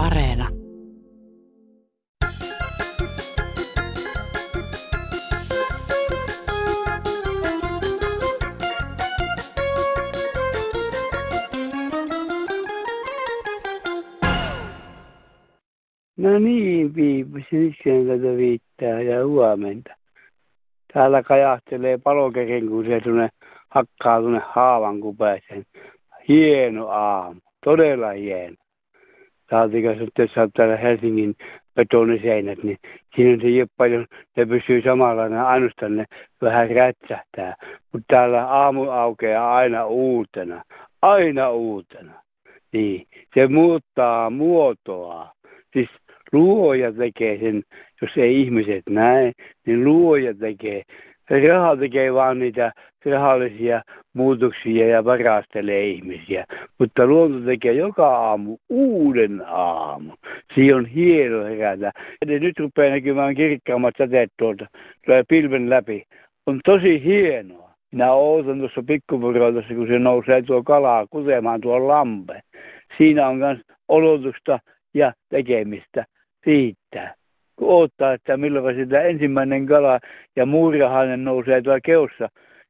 Areena. No niin, siniksen tätä viittää ja huomenta. Täällä kajahtelee palokeken, kun se tuonne hakkaa tuonne haavan kupeeseen. Hieno aamu, todella hieno. Saatiko sitten, jos täällä Helsingin betoniseinät, niin siinä ei ole paljon, ne pysyy samalla, ne ainoastaan ne vähän rätsähtää. Mutta täällä aamu aukeaa aina uutena, aina uutena. Niin, se muuttaa muotoa. Siis luoja tekee sen, jos ei ihmiset näe, niin luoja tekee. Raha tekee vaan niitä rahallisia muutoksia ja varastelee ihmisiä. Mutta luonto tekee joka aamu uuden aamun. Siinä on hieno herätä. Ja nyt rupeaa näkymään kirkkaammat säteet tuolta. Tulee pilven läpi. On tosi hienoa. Minä ootan tuossa pikkupuroltassa, kun se nousee tuo kalaa kutemaan tuo lampe. Siinä on myös olotusta ja tekemistä siitä. Odottaa, että milloin sitä ensimmäinen kala ja muurahainen nousee tuolla keossa.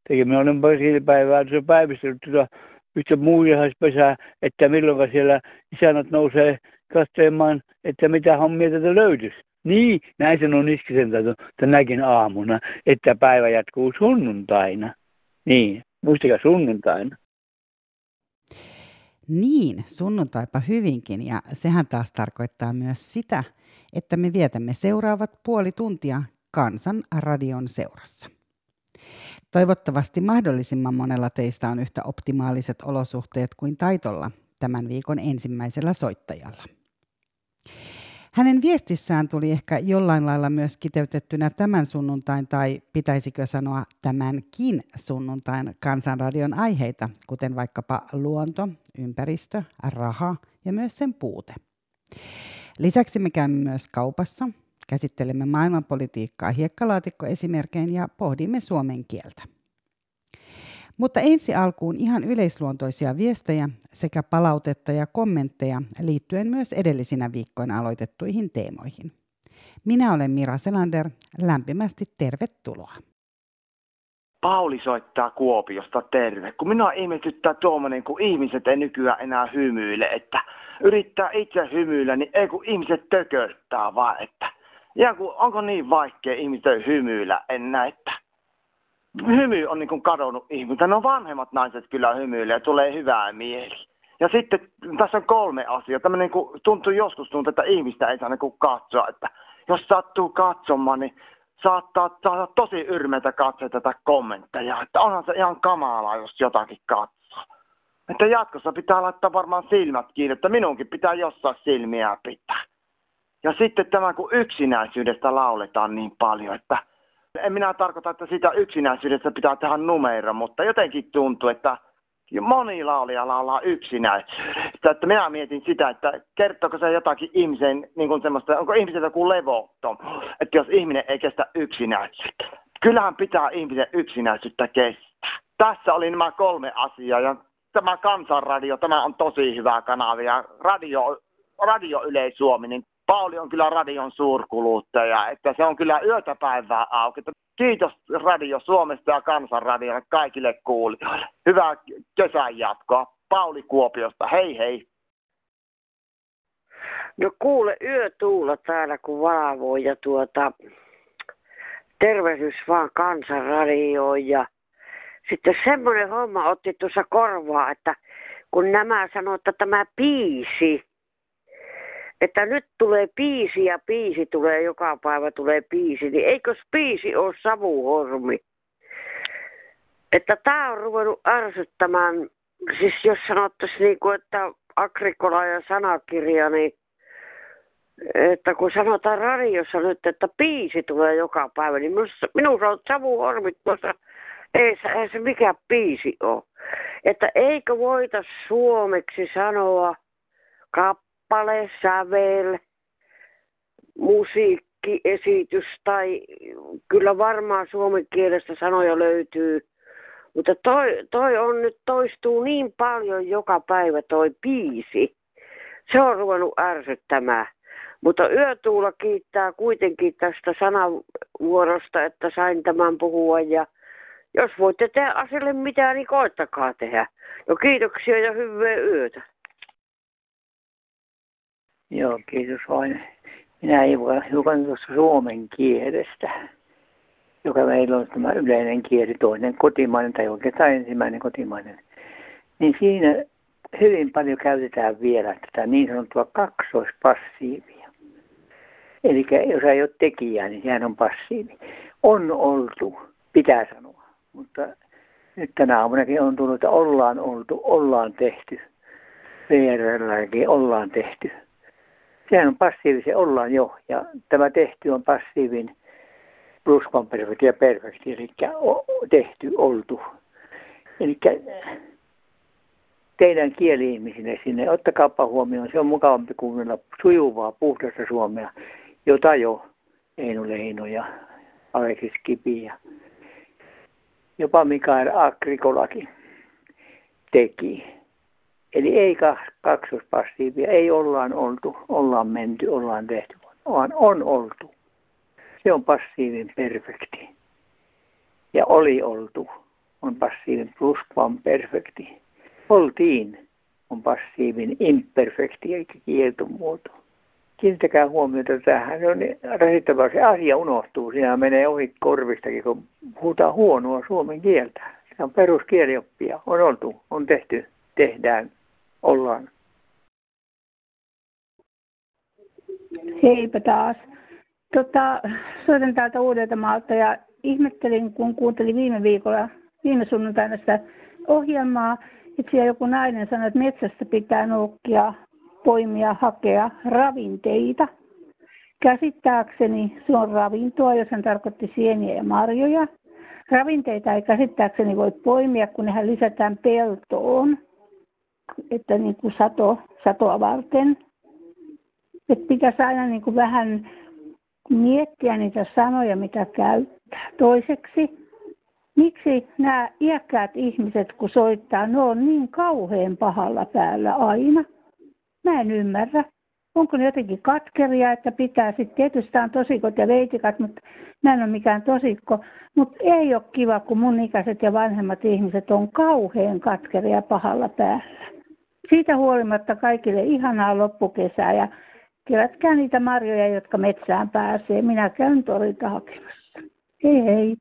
Tekin minä olen pari päivää tuossa päivystellyt tuota yhtä muurahaispesää, että milloin siellä isännät nousee katsomaan, että mitä hommia tätä löytyisi. Niin, näin sanoi Niskisen tänäkin aamuna, että päivä jatkuu sunnuntaina. Niin, muistakaa sunnuntaina. Niin, sunnuntaipa hyvinkin ja sehän taas tarkoittaa myös sitä, että me vietämme seuraavat puoli tuntia Kansan radion seurassa. Toivottavasti mahdollisimman monella teistä on yhtä optimaaliset olosuhteet kuin Taitolla tämän viikon ensimmäisellä soittajalla. Hänen viestissään tuli ehkä jollain lailla myös kiteytettynä tämän sunnuntain tai pitäisikö sanoa tämänkin sunnuntain kansanradion aiheita, kuten vaikkapa luonto, ympäristö, raha ja myös sen puute. Lisäksi me käymme myös kaupassa, käsittelemme maailmanpolitiikkaa hiekkalaatikkoesimerkein ja pohdimme suomen kieltä. Mutta ensi alkuun ihan yleisluontoisia viestejä sekä palautetta ja kommentteja liittyen myös edellisinä viikkoina aloitettuihin teemoihin. Minä olen Mira Selander, lämpimästi tervetuloa. Pauli soittaa Kuopiosta terve. Kun minua ihmetyttää tuommoinen, kun ihmiset ei nykyään enää hymyile, että yrittää itse hymyillä, niin ei kun ihmiset tököttää vaan, että ja kun, onko niin vaikea ihmisten hymyillä enää, että hymy on niin kuin kadonnut ihmiltä. No vanhemmat naiset kyllä hymyilee ja tulee hyvää mieli. Ja sitten tässä on kolme asiaa. Tämmöinen niin kuin, tuntuu joskus tuntuu, että ihmistä ei saa niin katsoa. Että jos sattuu katsomaan, niin saattaa saada tosi yrmeitä katsoa tätä kommentteja. Että onhan se ihan kamalaa, jos jotakin katsoo. Että jatkossa pitää laittaa varmaan silmät kiinni, että minunkin pitää jossain silmiä pitää. Ja sitten tämä, kun yksinäisyydestä lauletaan niin paljon, että en minä tarkoita, että sitä yksinäisyydestä pitää tehdä numero, mutta jotenkin tuntuu, että moni laulija laulaa yksinäisyydestä. Että minä mietin sitä, että kertooko se jotakin ihmisen, niin kuin semmoista, onko ihmiseltä joku levottom, että jos ihminen ei kestä yksinäisyyttä. Kyllähän pitää ihmisen yksinäisyyttä kestää. Tässä oli nämä kolme asiaa ja tämä kansanradio, tämä on tosi hyvä kanava ja radio, radio Yle Suomi, niin Pauli on kyllä radion suurkuluttaja, että se on kyllä yötä päivää auki. Kiitos Radio Suomesta ja Kansanradiolle kaikille kuulijoille. Hyvää kesän jatkoa. Pauli Kuopiosta, hei hei. No kuule, yötuulla täällä kun valvoo ja tuota, tervehdys vaan Kansanradioon ja sitten semmoinen homma otti tuossa korvaa, että kun nämä sanoivat, että tämä piisi, että nyt tulee piisi ja piisi tulee, joka päivä tulee piisi, niin eikö piisi ole savuhormi? Että tämä on ruvennut ärsyttämään, siis jos sanottaisiin niin kuin, että Agrikola ja sanakirja, niin että kun sanotaan radiossa nyt, että piisi tulee joka päivä, niin minusta, minusta on savuhormit tuossa, ei, ei se mikä piisi ole. Että eikö voita suomeksi sanoa kappale, kappale, sävel, musiikkiesitys tai kyllä varmaan suomen kielestä sanoja löytyy. Mutta toi, toi on nyt toistuu niin paljon joka päivä toi biisi. Se on ruvennut ärsyttämään. Mutta Yötuula kiittää kuitenkin tästä sanavuorosta, että sain tämän puhua. Ja jos voitte tehdä asialle mitään, niin koittakaa tehdä. No kiitoksia ja hyvää yötä. Joo, kiitos vain. Minä hiukan tuosta suomen kielestä, joka meillä on tämä yleinen kieli, toinen kotimainen tai oikeastaan ensimmäinen kotimainen. Niin siinä hyvin paljon käytetään vielä tätä niin sanottua kaksoispassiivia. Eli jos ei ole tekijää, niin sehän on passiivi. On oltu, pitää sanoa. Mutta nyt tänä aamunakin on tullut, että ollaan oltu, ollaan tehty. VRLläkin ollaan tehty. Sehän on passiivisen ollaan jo. Ja tämä tehty on passiivin pluskonperfekti ja perfekti, eli tehty, oltu. Eli teidän kieli-ihmisille sinne, ottakaapa huomioon, se on mukavampi kuunnella sujuvaa, puhdasta suomea, jota jo Eino Leino ja Aleksis Kipi ja jopa Mikael Agrikolakin teki. Eli ei kaksospassiivia, ei ollaan oltu, ollaan menty, ollaan tehty, vaan on oltu. Se on passiivin perfekti. Ja oli oltu on passiivin perfekti. Oltiin on passiivin imperfekti eikä kieltomuoto. Kiinnittäkää huomiota tähän. Se on niin rasittavaa. Se asia unohtuu. Siinä menee ohi korvistakin, kun puhutaan huonoa suomen kieltä. Se on peruskielioppia. On oltu, on tehty, tehdään, ollaan. Heipä taas. Tota, soitan täältä Uudeltamaalta ja ihmettelin, kun kuuntelin viime viikolla, viime sunnuntaina sitä ohjelmaa, että siellä joku nainen sanoi, että metsästä pitää noukkia, poimia, hakea ravinteita. Käsittääkseni se on ravintoa, jos hän tarkoitti sieniä ja marjoja. Ravinteita ei käsittääkseni voi poimia, kun nehän lisätään peltoon, että niin kuin sato, satoa varten. Että pitäisi aina niin kuin vähän miettiä niitä sanoja, mitä käyttää. Toiseksi, miksi nämä iäkkäät ihmiset, kun soittaa, ne on niin kauhean pahalla päällä aina? Mä en ymmärrä. Onko ne jotenkin katkeria, että pitää sitten, tietysti on tosikot ja veitikat, mutta mä en ole mikään tosikko. Mutta ei ole kiva, kun mun ikäiset ja vanhemmat ihmiset on kauhean katkeria pahalla päällä. Siitä huolimatta kaikille ihanaa loppukesää ja kerätkää niitä marjoja, jotka metsään pääsee. Minä käyn torilta hakemassa. Hei hei.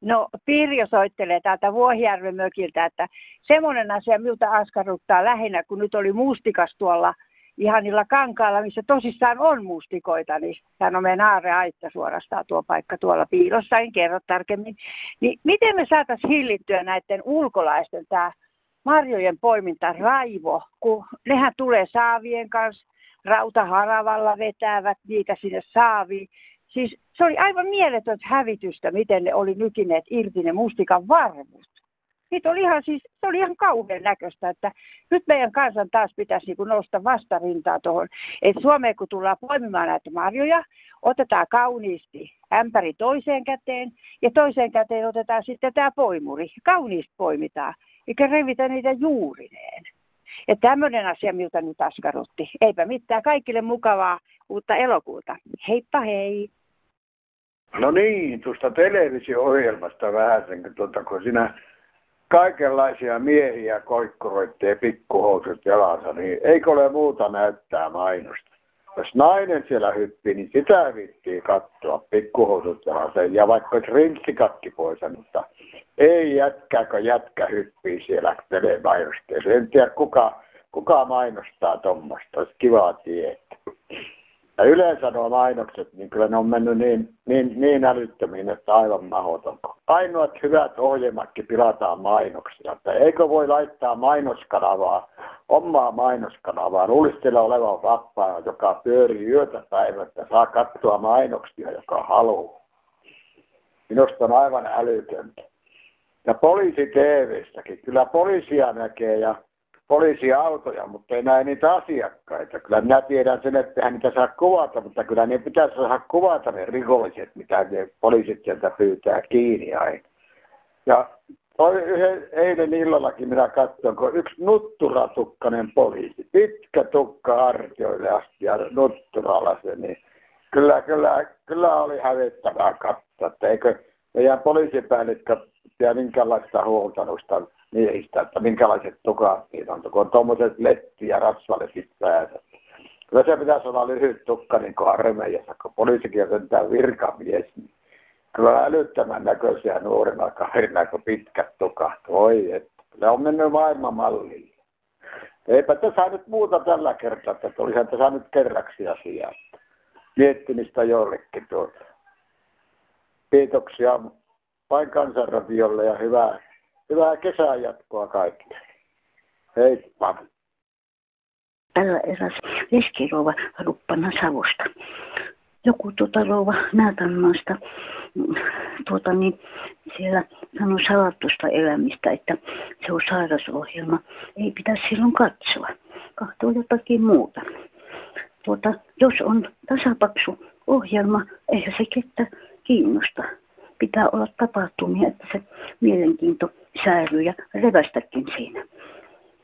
No Pirjo soittelee täältä Vuohijärven mökiltä, että semmoinen asia miltä askarruttaa lähinnä, kun nyt oli mustikas tuolla ihanilla kankaalla, missä tosissaan on mustikoita, niin hän on meidän aareaitta suorastaan tuo paikka tuolla piilossa, en kerro tarkemmin. Niin miten me saataisiin hillittyä näiden ulkolaisten tämä marjojen poiminta raivo, kun nehän tulee saavien kanssa, rautaharavalla vetävät niitä sinne saaviin. Siis se oli aivan mieletön hävitystä, miten ne oli nykineet irti ne mustikan varvut. Niitä oli ihan, siis, se oli ihan kauhean näköistä, että nyt meidän kansan taas pitäisi niin nousta vastarintaa tuohon. Että Suomeen kun tullaan poimimaan näitä marjoja, otetaan kauniisti ämpäri toiseen käteen ja toiseen käteen otetaan sitten tämä poimuri. Kauniisti poimitaan, eikä revitä niitä juurineen. Ja tämmöinen asia, miltä nyt askarrutti. Eipä mitään, kaikille mukavaa uutta elokuuta. Heippa hei! No niin, tuosta televisio-ohjelmasta vähän sen, tuota, kun sinä kaikenlaisia miehiä koikkoroitte ja pikkuhousut jalassa, niin eikö ole muuta näyttää mainosta? Jos nainen siellä hyppii, niin sitä vittii katsoa pikkuhousut jalassa ja vaikka olisi rinssikakki pois, mutta ei jätkääkö jätkä hyppii siellä telemainosteessa. En tiedä kuka, kuka mainostaa tuommoista, olisi kiva tietää. Ja yleensä nuo mainokset, niin kyllä ne on mennyt niin, niin, niin älyttömiin, että aivan mahdoton. Ainoat hyvät ohjelmatkin pilataan mainoksia. Että eikö voi laittaa mainoskanavaa, omaa mainoskanavaa, luulisi olevan vapaa, joka pyörii yötä päivästä, saa katsoa mainoksia, joka haluaa. Minusta on aivan älytöntä. Ja poliisi TV-stäkin. Kyllä poliisia näkee ja poliisiautoja, mutta ei näe niitä asiakkaita. Kyllä minä tiedän sen, että hän niitä saa kuvata, mutta kyllä ne pitäisi saada kuvata ne rikolliset, mitä ne poliisit sieltä pyytää kiinni aina. Ja Oli yhden, eilen illallakin minä katsoin, kun yksi nutturatukkainen poliisi, pitkä tukka artioille asti ja nutturalla se, niin kyllä, kyllä, kyllä oli hävettävää katsoa, että eikö meidän poliisipäällikkö ja minkälaista huoltanusta miehistä, että minkälaiset tukat niitä on, kun on tuommoiset letti- ja rasvaletit päässä. Kyllä se pitäisi olla lyhyt tukka niin kuin armeijassa, kun poliisikin on sentään virkamies, niin kyllä älyttömän näköisiä nuorena kaverina, kun pitkät tukat. Voi, että ne on mennyt maailmanmalliin. Eipä tässä nyt muuta tällä kertaa, että olisihan tässä nyt kerraksi asiaa. Miettimistä jollekin tuota. Kiitoksia vain kansanradiolle ja hyvää, hyvää kesää jatkoa kaikille. Heippa. Tällä eräs leskirouva ruppana Savosta. Joku tuota rouva Näätanmaasta tuota, niin siellä sanoi salattusta elämistä, että se on sairasohjelma. Ei pitäisi silloin katsoa. Kahtoo jotakin muuta. Tuota, jos on tasapaksu ohjelma, eihän se kettä kiinnosta pitää olla tapahtumia, että se mielenkiinto säilyy ja revästäkin siinä.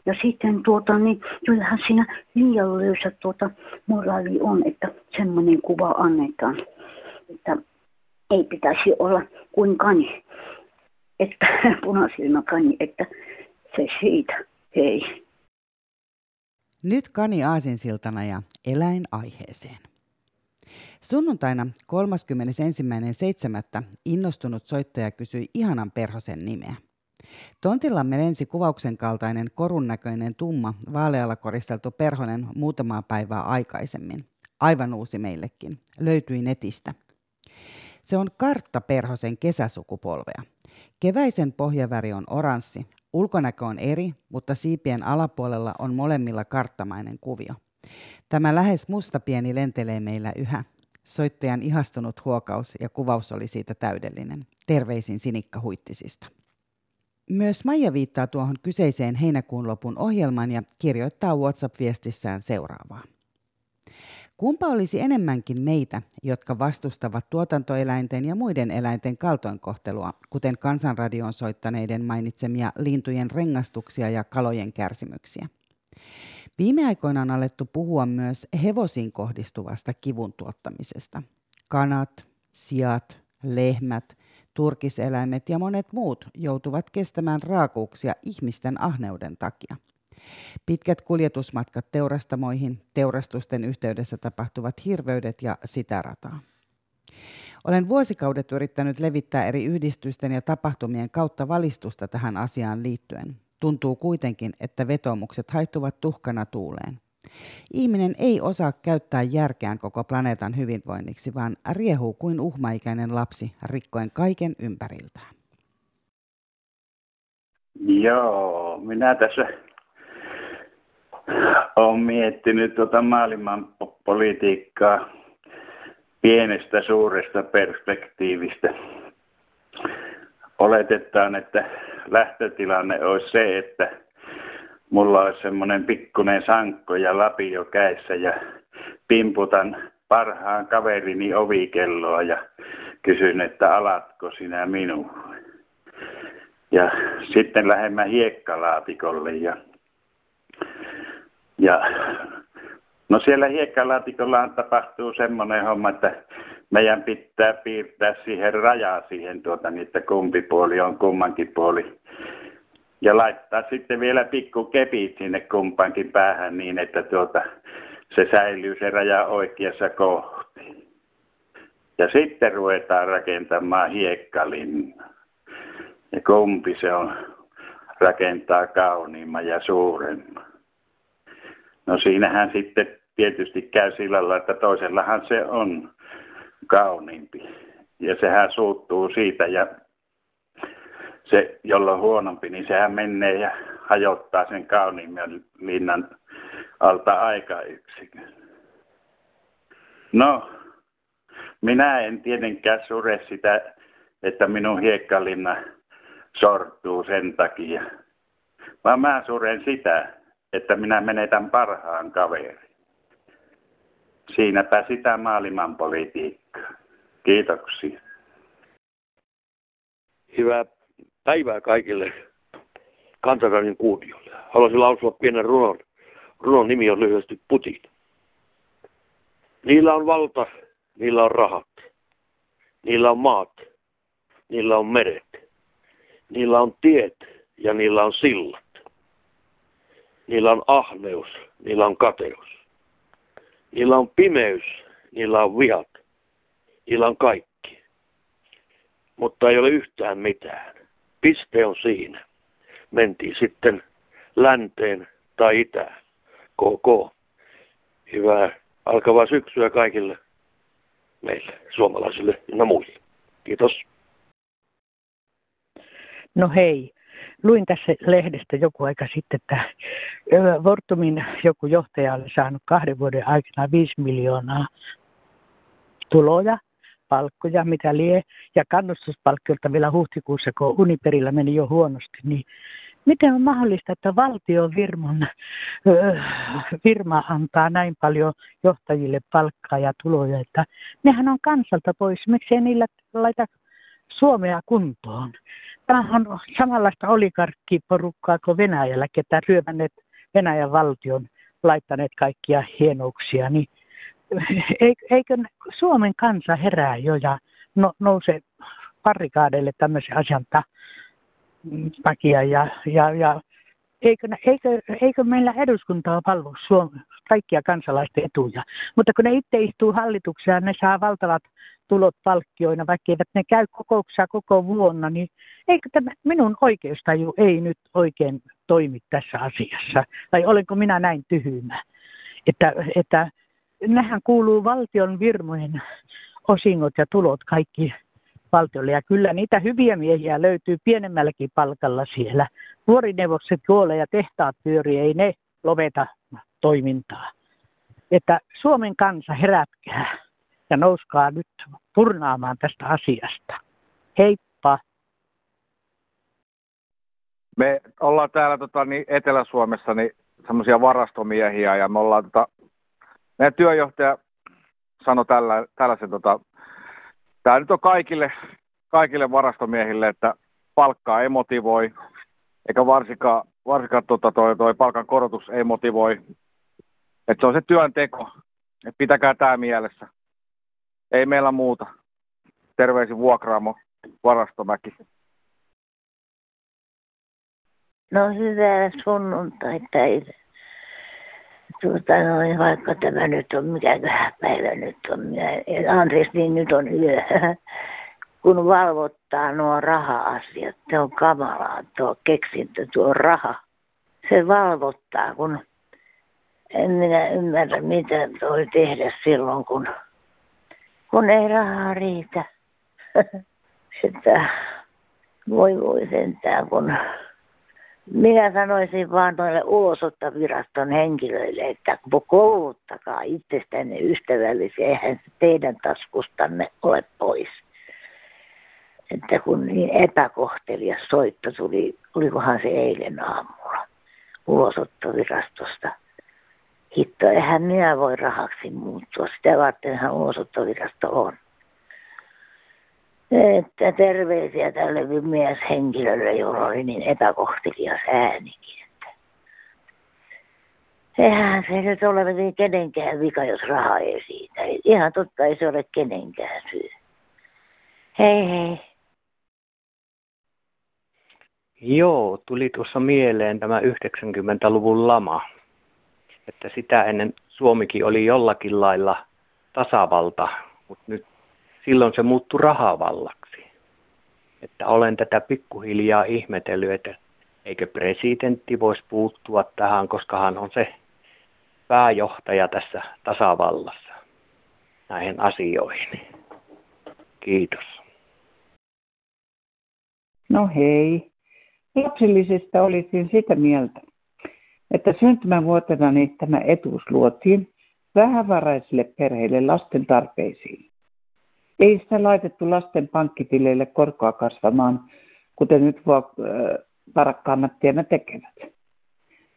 Ja sitten tuota, niin kyllähän siinä liian löysä tuota moraali on, että semmoinen kuva annetaan, että ei pitäisi olla kuin kani, että punasilmä kani, että se siitä, hei. Nyt kani aasinsiltana ja eläin aiheeseen. Sunnuntaina 31.7. innostunut soittaja kysyi ihanan perhosen nimeä. Tontillamme lensi kuvauksen kaltainen korun näköinen tumma, vaalealla koristeltu perhonen muutamaa päivää aikaisemmin. Aivan uusi meillekin. Löytyi netistä. Se on kartta perhosen kesäsukupolvea. Keväisen pohjaväri on oranssi. Ulkonäkö on eri, mutta siipien alapuolella on molemmilla karttamainen kuvio. Tämä lähes musta pieni lentelee meillä yhä. Soittajan ihastunut huokaus ja kuvaus oli siitä täydellinen. Terveisin Sinikka Huittisista. Myös Maija viittaa tuohon kyseiseen heinäkuun lopun ohjelmaan ja kirjoittaa WhatsApp-viestissään seuraavaa. Kumpa olisi enemmänkin meitä, jotka vastustavat tuotantoeläinten ja muiden eläinten kaltoinkohtelua, kuten kansanradion soittaneiden mainitsemia lintujen rengastuksia ja kalojen kärsimyksiä? Viime aikoina on alettu puhua myös hevosiin kohdistuvasta kivun tuottamisesta. Kanat, siat, lehmät, turkiseläimet ja monet muut joutuvat kestämään raakuuksia ihmisten ahneuden takia. Pitkät kuljetusmatkat teurastamoihin, teurastusten yhteydessä tapahtuvat hirveydet ja sitä rataa. Olen vuosikaudet yrittänyt levittää eri yhdistysten ja tapahtumien kautta valistusta tähän asiaan liittyen. Tuntuu kuitenkin, että vetomukset haittuvat tuhkana tuuleen. Ihminen ei osaa käyttää järkeään koko planeetan hyvinvoinniksi, vaan riehuu kuin uhmaikäinen lapsi rikkoen kaiken ympäriltään. Joo, minä tässä olen miettinyt tuota maailman politiikkaa pienestä suuresta perspektiivistä. Oletetaan, että lähtötilanne olisi se, että mulla olisi semmoinen pikkunen sankko ja lapio käessä ja pimputan parhaan kaverini ovikelloa ja kysyn, että alatko sinä minua. Ja sitten lähemmä hiekkalaatikolle ja, ja no siellä hiekkalaatikolla tapahtuu semmoinen homma, että meidän pitää piirtää siihen rajaa siihen, tuota, niin että kumpi puoli on kummankin puoli. Ja laittaa sitten vielä pikku kepit sinne kumpankin päähän niin, että tuota, se säilyy se raja oikeassa kohti. Ja sitten ruvetaan rakentamaan hiekkalinna. Ja kumpi se on rakentaa kauniimman ja suuremman. No siinähän sitten tietysti käy sillä lailla, että toisellahan se on kauniimpi. Ja sehän suuttuu siitä ja se, jolla on huonompi, niin sehän menee ja hajottaa sen kauniimman linnan alta aika yksikön. No, minä en tietenkään sure sitä, että minun hiekkalinna sortuu sen takia, vaan mä suren sitä, että minä menetän parhaan kaverin. Siinäpä sitä maailman politiikkaa. Kiitoksia. Hyvä Päivää kaikille kansanradin kuulijoille. Haluaisin lausua pienen runon. Runon nimi on lyhyesti Putin. Niillä on valta, niillä on rahat. Niillä on maat, niillä on meret. Niillä on tiet ja niillä on sillat. Niillä on ahneus, niillä on kateus. Niillä on pimeys, niillä on vihat. Niillä on kaikki. Mutta ei ole yhtään mitään. Piste on siinä. Mentiin sitten länteen tai itään. KK. Hyvää alkavaa syksyä kaikille meille, suomalaisille ja muille. Kiitos. No hei, luin tässä lehdestä joku aika sitten, että Vortumin joku johtaja oli saanut kahden vuoden aikana 5 miljoonaa tuloja, palkkoja, mitä lie, ja kannustuspalkkiolta vielä huhtikuussa, kun Uniperillä meni jo huonosti, niin miten on mahdollista, että valtion firman, firma antaa näin paljon johtajille palkkaa ja tuloja, että nehän on kansalta pois, miksei niillä laita Suomea kuntoon. Tämä on samanlaista oligarkkiporukkaa kuin Venäjällä, ketä ryömänneet Venäjän valtion laittaneet kaikkia hienouksia, niin eikö Suomen kansa herää jo ja no, nouse parikaadeille tämmöisen asian takia ja, ja, ja eikö, eikö, eikö meillä eduskuntaa palvo Suomen, kaikkia kansalaisten etuja. Mutta kun ne itse istuu hallituksessa ne saa valtavat tulot palkkioina, vaikka eivät ne käy kokouksia koko vuonna, niin eikö tämä minun oikeustaju ei nyt oikein toimi tässä asiassa? Tai olenko minä näin tyhmä? Että, että nehän kuuluu valtion virmojen osingot ja tulot kaikki valtiolle. Ja kyllä niitä hyviä miehiä löytyy pienemmälläkin palkalla siellä. Vuorineuvokset kuolee ja tehtaat pyörii, ei ne lopeta toimintaa. Että Suomen kansa herätkää ja nouskaa nyt purnaamaan tästä asiasta. Heippa! Me ollaan täällä tota, niin Etelä-Suomessa niin semmoisia varastomiehiä ja me ollaan tota, meidän työjohtaja sanoi tällä, tällaisen, tota, tämä nyt on kaikille, kaikille varastomiehille, että palkkaa ei motivoi, eikä varsinkaan, varsinkaan tota, toi, toi palkan korotus ei motivoi. Että se on se työnteko, että pitäkää tämä mielessä. Ei meillä muuta. Terveisin vuokraamo Varastomäki. No hyvää sunnuntai-päivää tuota noin, vaikka tämä nyt on, mikä päivä nyt on, minä, anteeksi, niin nyt on yö, kun valvottaa nuo raha-asiat, se on kamalaa tuo keksintö, tuo raha. Se valvottaa, kun en minä ymmärrä, mitä voi tehdä silloin, kun, kun ei rahaa riitä. Sitä voi voi sentään, kun minä sanoisin vaan noille ulosottoviraston henkilöille, että kouluttakaa itsestänne ystävällisiä, eihän teidän taskustanne ole pois. Että kun niin epäkohtelias soitto tuli, olikohan se eilen aamulla ulosottovirastosta. Hitto, eihän minä voi rahaksi muuttua, sitä vartenhan ulosottovirasto on. Että terveisiä tälle mieshenkilölle, jolla oli niin epäkohtelias äänikin. Että eihän se nyt ole niin kenenkään vika, jos raha ei siitä. Ihan totta ei se ole kenenkään syy. Hei hei. Joo, tuli tuossa mieleen tämä 90-luvun lama. Että sitä ennen Suomikin oli jollakin lailla tasavalta, mutta nyt silloin se muuttui rahavallaksi. Että olen tätä pikkuhiljaa ihmetellyt, että eikö presidentti voisi puuttua tähän, koska hän on se pääjohtaja tässä tasavallassa näihin asioihin. Kiitos. No hei. Lapsillisista olisin sitä mieltä, että syntymävuotena tämä etuus luotiin vähävaraisille perheille lasten tarpeisiin. Ei sitä laitettu lasten pankkitileille korkoa kasvamaan, kuten nyt varakkaammat tiemmä tekevät.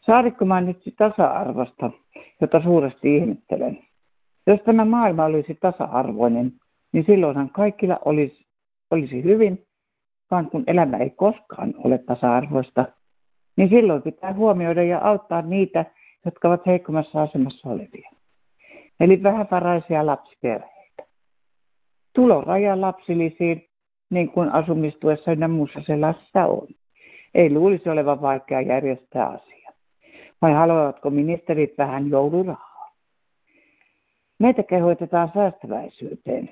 Saarikko mainitsi tasa-arvosta, jota suuresti ihmettelen. Jos tämä maailma olisi tasa-arvoinen, niin silloinhan kaikilla olisi, olisi hyvin vaan kun elämä ei koskaan ole tasa-arvoista, niin silloin pitää huomioida ja auttaa niitä, jotka ovat heikommassa asemassa olevia. Eli vähävaraisia lapsiperheitä. Tuloraja lapsilisiin, niin kuin asumistuessa ja muussa sellaisessa on. Ei luulisi olevan vaikea järjestää asia. Vai haluavatko ministerit vähän joulurahaa? Meitä kehoitetaan säästäväisyyteen.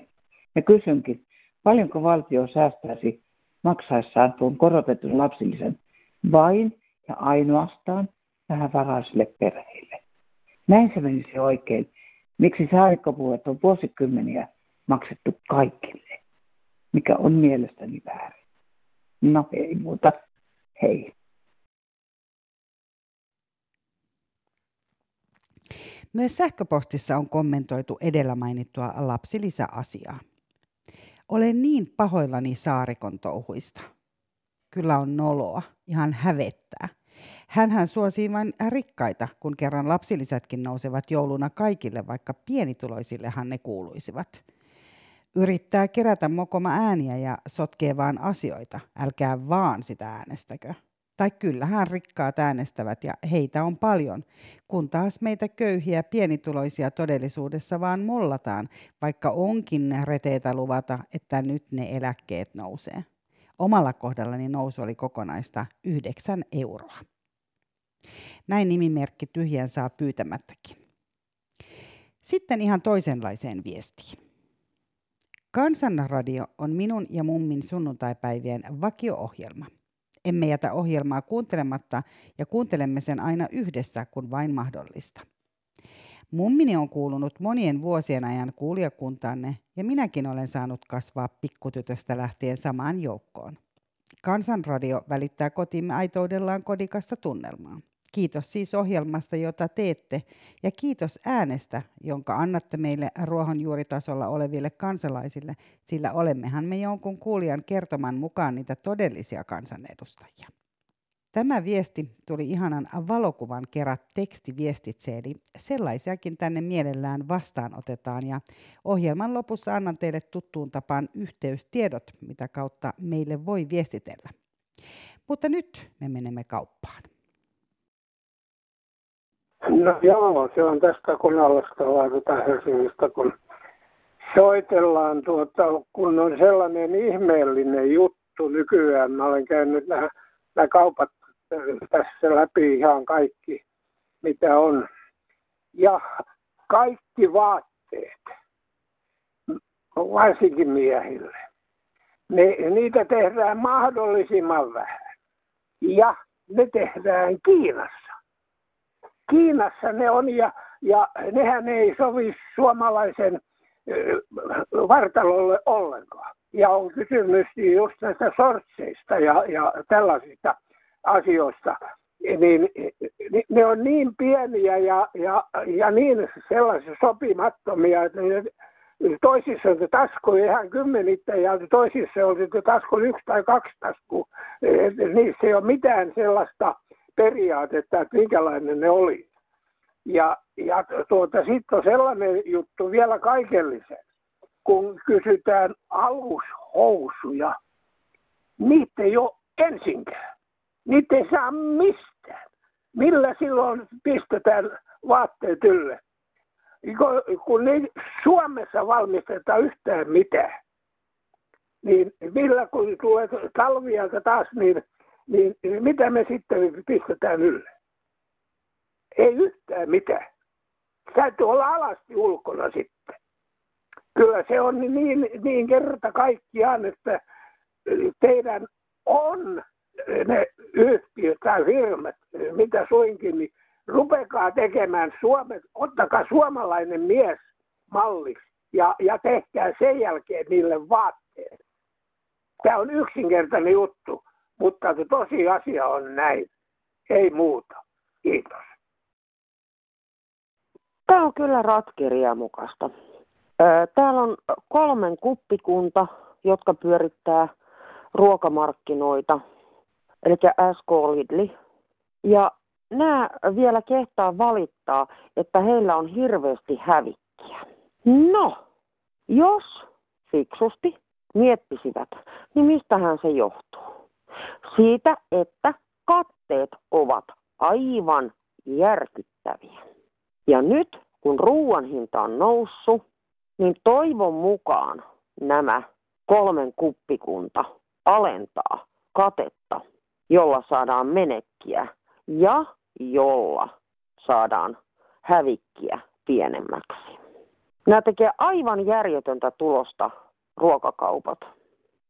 Ja kysynkin, paljonko valtio säästäisi maksaessaan tuon korotetun lapsillisen vain ja ainoastaan vähävaraisille perheille. Näin se menisi oikein. Miksi saarikkopuolet on vuosikymmeniä maksettu kaikille, mikä on mielestäni väärin. No ei muuta. Hei. Myös sähköpostissa on kommentoitu edellä mainittua lapsilisäasiaa. Olen niin pahoillani saarikon touhuista. Kyllä on noloa, ihan hävettää. Hänhän suosii vain rikkaita, kun kerran lapsilisätkin nousevat jouluna kaikille, vaikka pienituloisillehan ne kuuluisivat. Yrittää kerätä mokoma ääniä ja sotkee vaan asioita, älkää vaan sitä äänestäkö. Tai kyllähän rikkaat äänestävät ja heitä on paljon, kun taas meitä köyhiä pienituloisia todellisuudessa vaan mollataan, vaikka onkin reteitä luvata, että nyt ne eläkkeet nousee. Omalla kohdallani nousu oli kokonaista 9 euroa. Näin nimimerkki tyhjän saa pyytämättäkin. Sitten ihan toisenlaiseen viestiin. Kansanradio on minun ja mummin sunnuntaipäivien vakio-ohjelma. Emme jätä ohjelmaa kuuntelematta ja kuuntelemme sen aina yhdessä, kun vain mahdollista. Mummini on kuulunut monien vuosien ajan kuulijakuntaanne ja minäkin olen saanut kasvaa pikkutytöstä lähtien samaan joukkoon. Kansanradio välittää kotimme aitoudellaan kodikasta tunnelmaa. Kiitos siis ohjelmasta, jota teette, ja kiitos äänestä, jonka annatte meille ruohonjuuritasolla oleville kansalaisille, sillä olemmehan me jonkun kuulijan kertoman mukaan niitä todellisia kansanedustajia. Tämä viesti tuli ihanan valokuvan kerran tekstiviestitse, eli sellaisiakin tänne mielellään vastaanotetaan. Ja ohjelman lopussa annan teille tuttuun tapaan yhteystiedot, mitä kautta meille voi viestitellä. Mutta nyt me menemme kauppaan. No joo, se on tästä Kunalasta vaikutaan Helsingistä, kun soitellaan, tuota, kun on sellainen ihmeellinen juttu nykyään. Mä olen käynyt nämä, nämä kaupat tässä läpi ihan kaikki, mitä on. Ja kaikki vaatteet, varsinkin miehille, ne, niitä tehdään mahdollisimman vähän. Ja ne tehdään Kiinassa. Kiinassa ne on ja, ja nehän ei sovi suomalaisen vartalolle ollenkaan. Ja on kysymys just näistä sortseista ja, ja tällaisista asioista, niin ne on niin pieniä ja, ja, ja niin sellaisia sopimattomia, että ne, toisissa on tasku ihan kymmenittä ja toisissa on tasku yksi tai kaksi taskua. Niissä ei ole mitään sellaista periaatetta, että minkälainen ne oli. Ja, ja tuota, sitten on sellainen juttu vielä kaikellisen, kun kysytään alushousuja, niitä ei ole ensinkään. Niitä ei saa mistään. Millä silloin pistetään vaatteet ylle? Kun ne Suomessa valmistetaan yhtään mitään, niin millä kun tulee talvialta taas, niin, niin mitä me sitten pistetään ylle? Ei yhtään mitään. Täytyy olla alasti ulkona sitten. Kyllä se on niin, niin kerta kaikkiaan, että teidän on ne yhtiöt tai firmat, mitä suinkin, niin rupekaa tekemään Suomen, ottakaa suomalainen mies malliksi ja, ja tehkää sen jälkeen niille vaatteet. Tämä on yksinkertainen juttu, mutta tosiasia on näin. Ei muuta. Kiitos. Tämä on kyllä ratkiria mukasta. Täällä on kolmen kuppikunta, jotka pyörittää ruokamarkkinoita eli SK Lidli. Ja nämä vielä kehtaa valittaa, että heillä on hirveästi hävikkiä. No, jos fiksusti miettisivät, niin mistähän se johtuu? Siitä, että katteet ovat aivan järkyttäviä. Ja nyt, kun ruoan hinta on noussut, niin toivon mukaan nämä kolmen kuppikunta alentaa katetta, jolla saadaan menekkiä ja jolla saadaan hävikkiä pienemmäksi. Nämä tekee aivan järjetöntä tulosta ruokakaupat.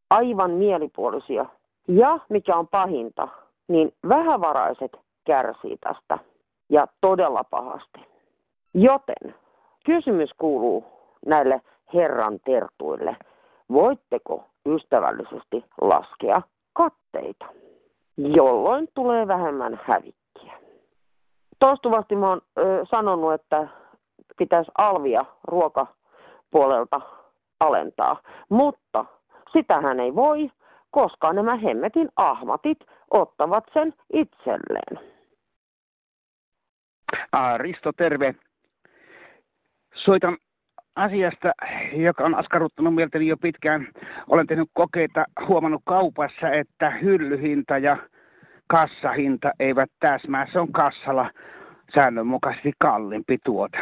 Aivan mielipuolisia. Ja mikä on pahinta, niin vähävaraiset kärsii tästä ja todella pahasti. Joten kysymys kuuluu näille herran tertuille. Voitteko ystävällisesti laskea katteita, jolloin tulee vähemmän hävikkiä? Toistuvasti mä oon ö, sanonut, että pitäisi alvia ruokapuolelta alentaa, mutta sitähän ei voi, koska nämä hemmetin ahmatit ottavat sen itselleen. Risto, terve. Soitan asiasta, joka on askarruttanut mieltäni jo pitkään. Olen tehnyt kokeita, huomannut kaupassa, että hyllyhinta ja kassahinta eivät täsmää. Se on kassalla säännönmukaisesti kalliimpi tuote.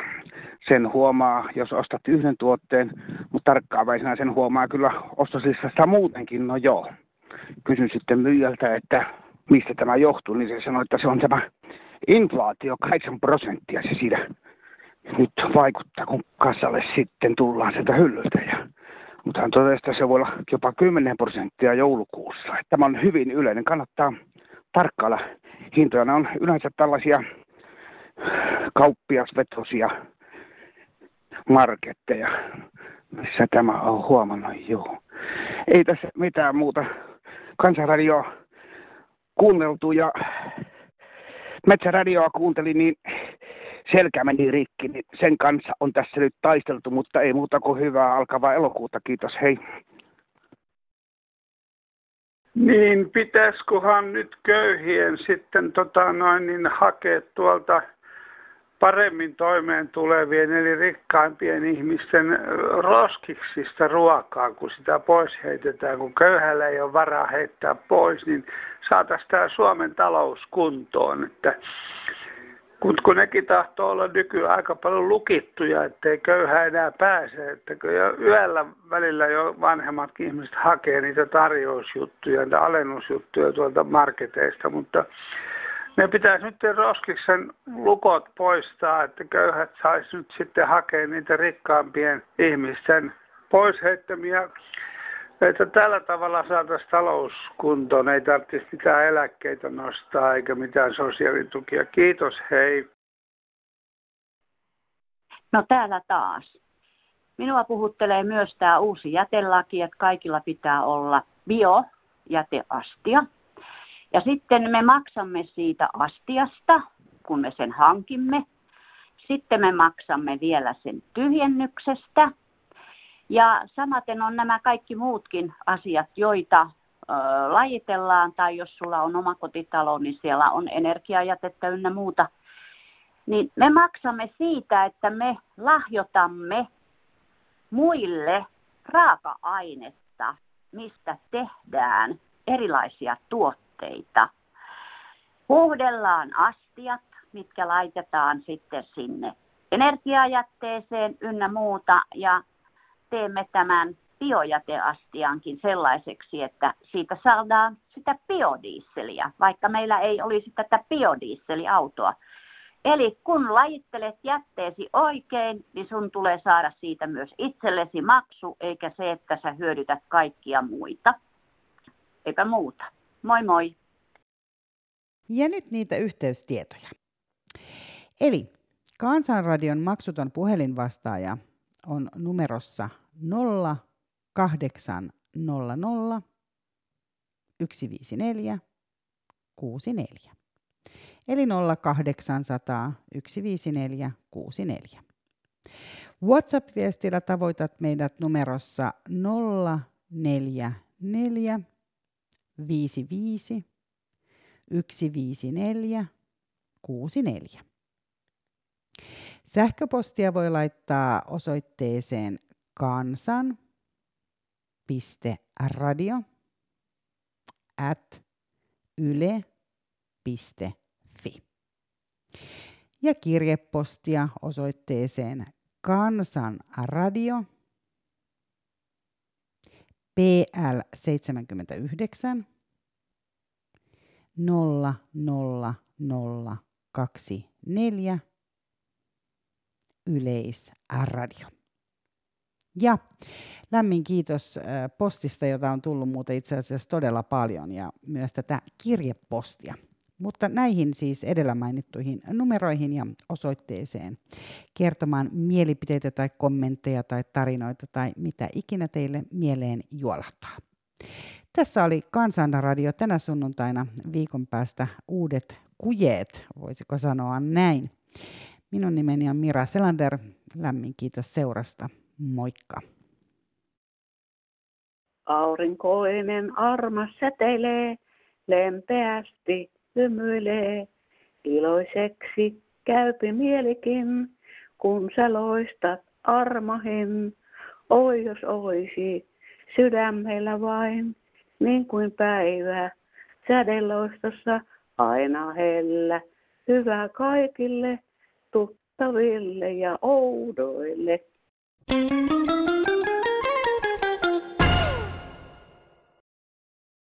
Sen huomaa, jos ostat yhden tuotteen, mutta tarkkaavaisena sen huomaa kyllä ostoslistasta muutenkin. No joo. Kysyn sitten myyjältä, että mistä tämä johtuu, niin se sanoi, että se on tämä inflaatio 8 prosenttia se siinä nyt vaikuttaa, kun kassalle sitten tullaan sieltä hyllyltä. Ja, mutta hän totesi, että se voi olla jopa 10 prosenttia joulukuussa. Että tämä on hyvin yleinen. Kannattaa tarkkailla hintoja. Nämä on yleensä tällaisia kauppiasvetosia marketteja, missä tämä on huomannut. Joo. Ei tässä mitään muuta. Kansanradio kuunneltu ja Metsäradioa kuuntelin, niin selkä meni rikki, niin sen kanssa on tässä nyt taisteltu, mutta ei muuta kuin hyvää alkavaa elokuuta. Kiitos, hei. Niin, pitäisiköhän nyt köyhien sitten tota noin, niin hakea tuolta paremmin toimeen tulevien eli rikkaimpien ihmisten roskiksista ruokaa, kun sitä pois heitetään. Kun köyhällä ei ole varaa heittää pois, niin saataisiin tämä Suomen talous kuntoon. Että kun, kun nekin tahtoo olla nykyään aika paljon lukittuja, ettei köyhä enää pääse. Että jo yöllä välillä jo vanhemmat ihmiset hakee niitä tarjousjuttuja, niitä alennusjuttuja tuolta marketeista, mutta ne pitäisi nyt roskiksen lukot poistaa, että köyhät saisi nyt sitten hakea niitä rikkaampien ihmisten pois heittämiä että tällä tavalla saataisiin talous kuntoon. Ei tarvitsisi mitään eläkkeitä nostaa eikä mitään sosiaalitukia. Kiitos, hei. No täällä taas. Minua puhuttelee myös tämä uusi jätelaki, että kaikilla pitää olla biojäteastia. Ja sitten me maksamme siitä astiasta, kun me sen hankimme. Sitten me maksamme vielä sen tyhjennyksestä. Ja samaten on nämä kaikki muutkin asiat, joita ö, lajitellaan, tai jos sulla on oma kotitalo, niin siellä on energiajätettä ynnä muuta. Niin me maksamme siitä, että me lahjotamme muille raaka-ainetta, mistä tehdään erilaisia tuotteita. Puhdellaan astiat, mitkä laitetaan sitten sinne energiajätteeseen ynnä muuta. Ja teemme tämän biojäteastiankin sellaiseksi, että siitä saadaan sitä biodiisseliä, vaikka meillä ei olisi tätä biodiisseliautoa. Eli kun lajittelet jätteesi oikein, niin sun tulee saada siitä myös itsellesi maksu, eikä se, että sä hyödytät kaikkia muita. Eipä muuta. Moi moi. Ja nyt niitä yhteystietoja. Eli Kansanradion maksuton puhelinvastaaja on numerossa 0800 154 64. Eli 0800 154 64. WhatsApp-viestillä tavoitat meidät numerossa 044 55 154 64. Sähköpostia voi laittaa osoitteeseen kansan yle.radio at yle.fi. Ja kirjepostia osoitteeseen Kansanradio PL 79 00024 Yleisradio. Ja lämmin kiitos postista, jota on tullut muuten itse asiassa todella paljon ja myös tätä kirjepostia. Mutta näihin siis edellä mainittuihin numeroihin ja osoitteeseen kertomaan mielipiteitä tai kommentteja tai tarinoita tai mitä ikinä teille mieleen juolahtaa. Tässä oli Kansanradio tänä sunnuntaina viikon päästä uudet kujeet, voisiko sanoa näin. Minun nimeni on Mira Selander. Lämmin kiitos seurasta. Moikka. Aurinkoinen armas säteilee, lempeästi hymyilee. Iloiseksi käypi mielikin, kun sä loistat armahin. Oi jos oisi sydämellä vain, niin kuin päivä sädeloistossa aina hellä. Hyvä kaikille tuttaville ja oudoille. you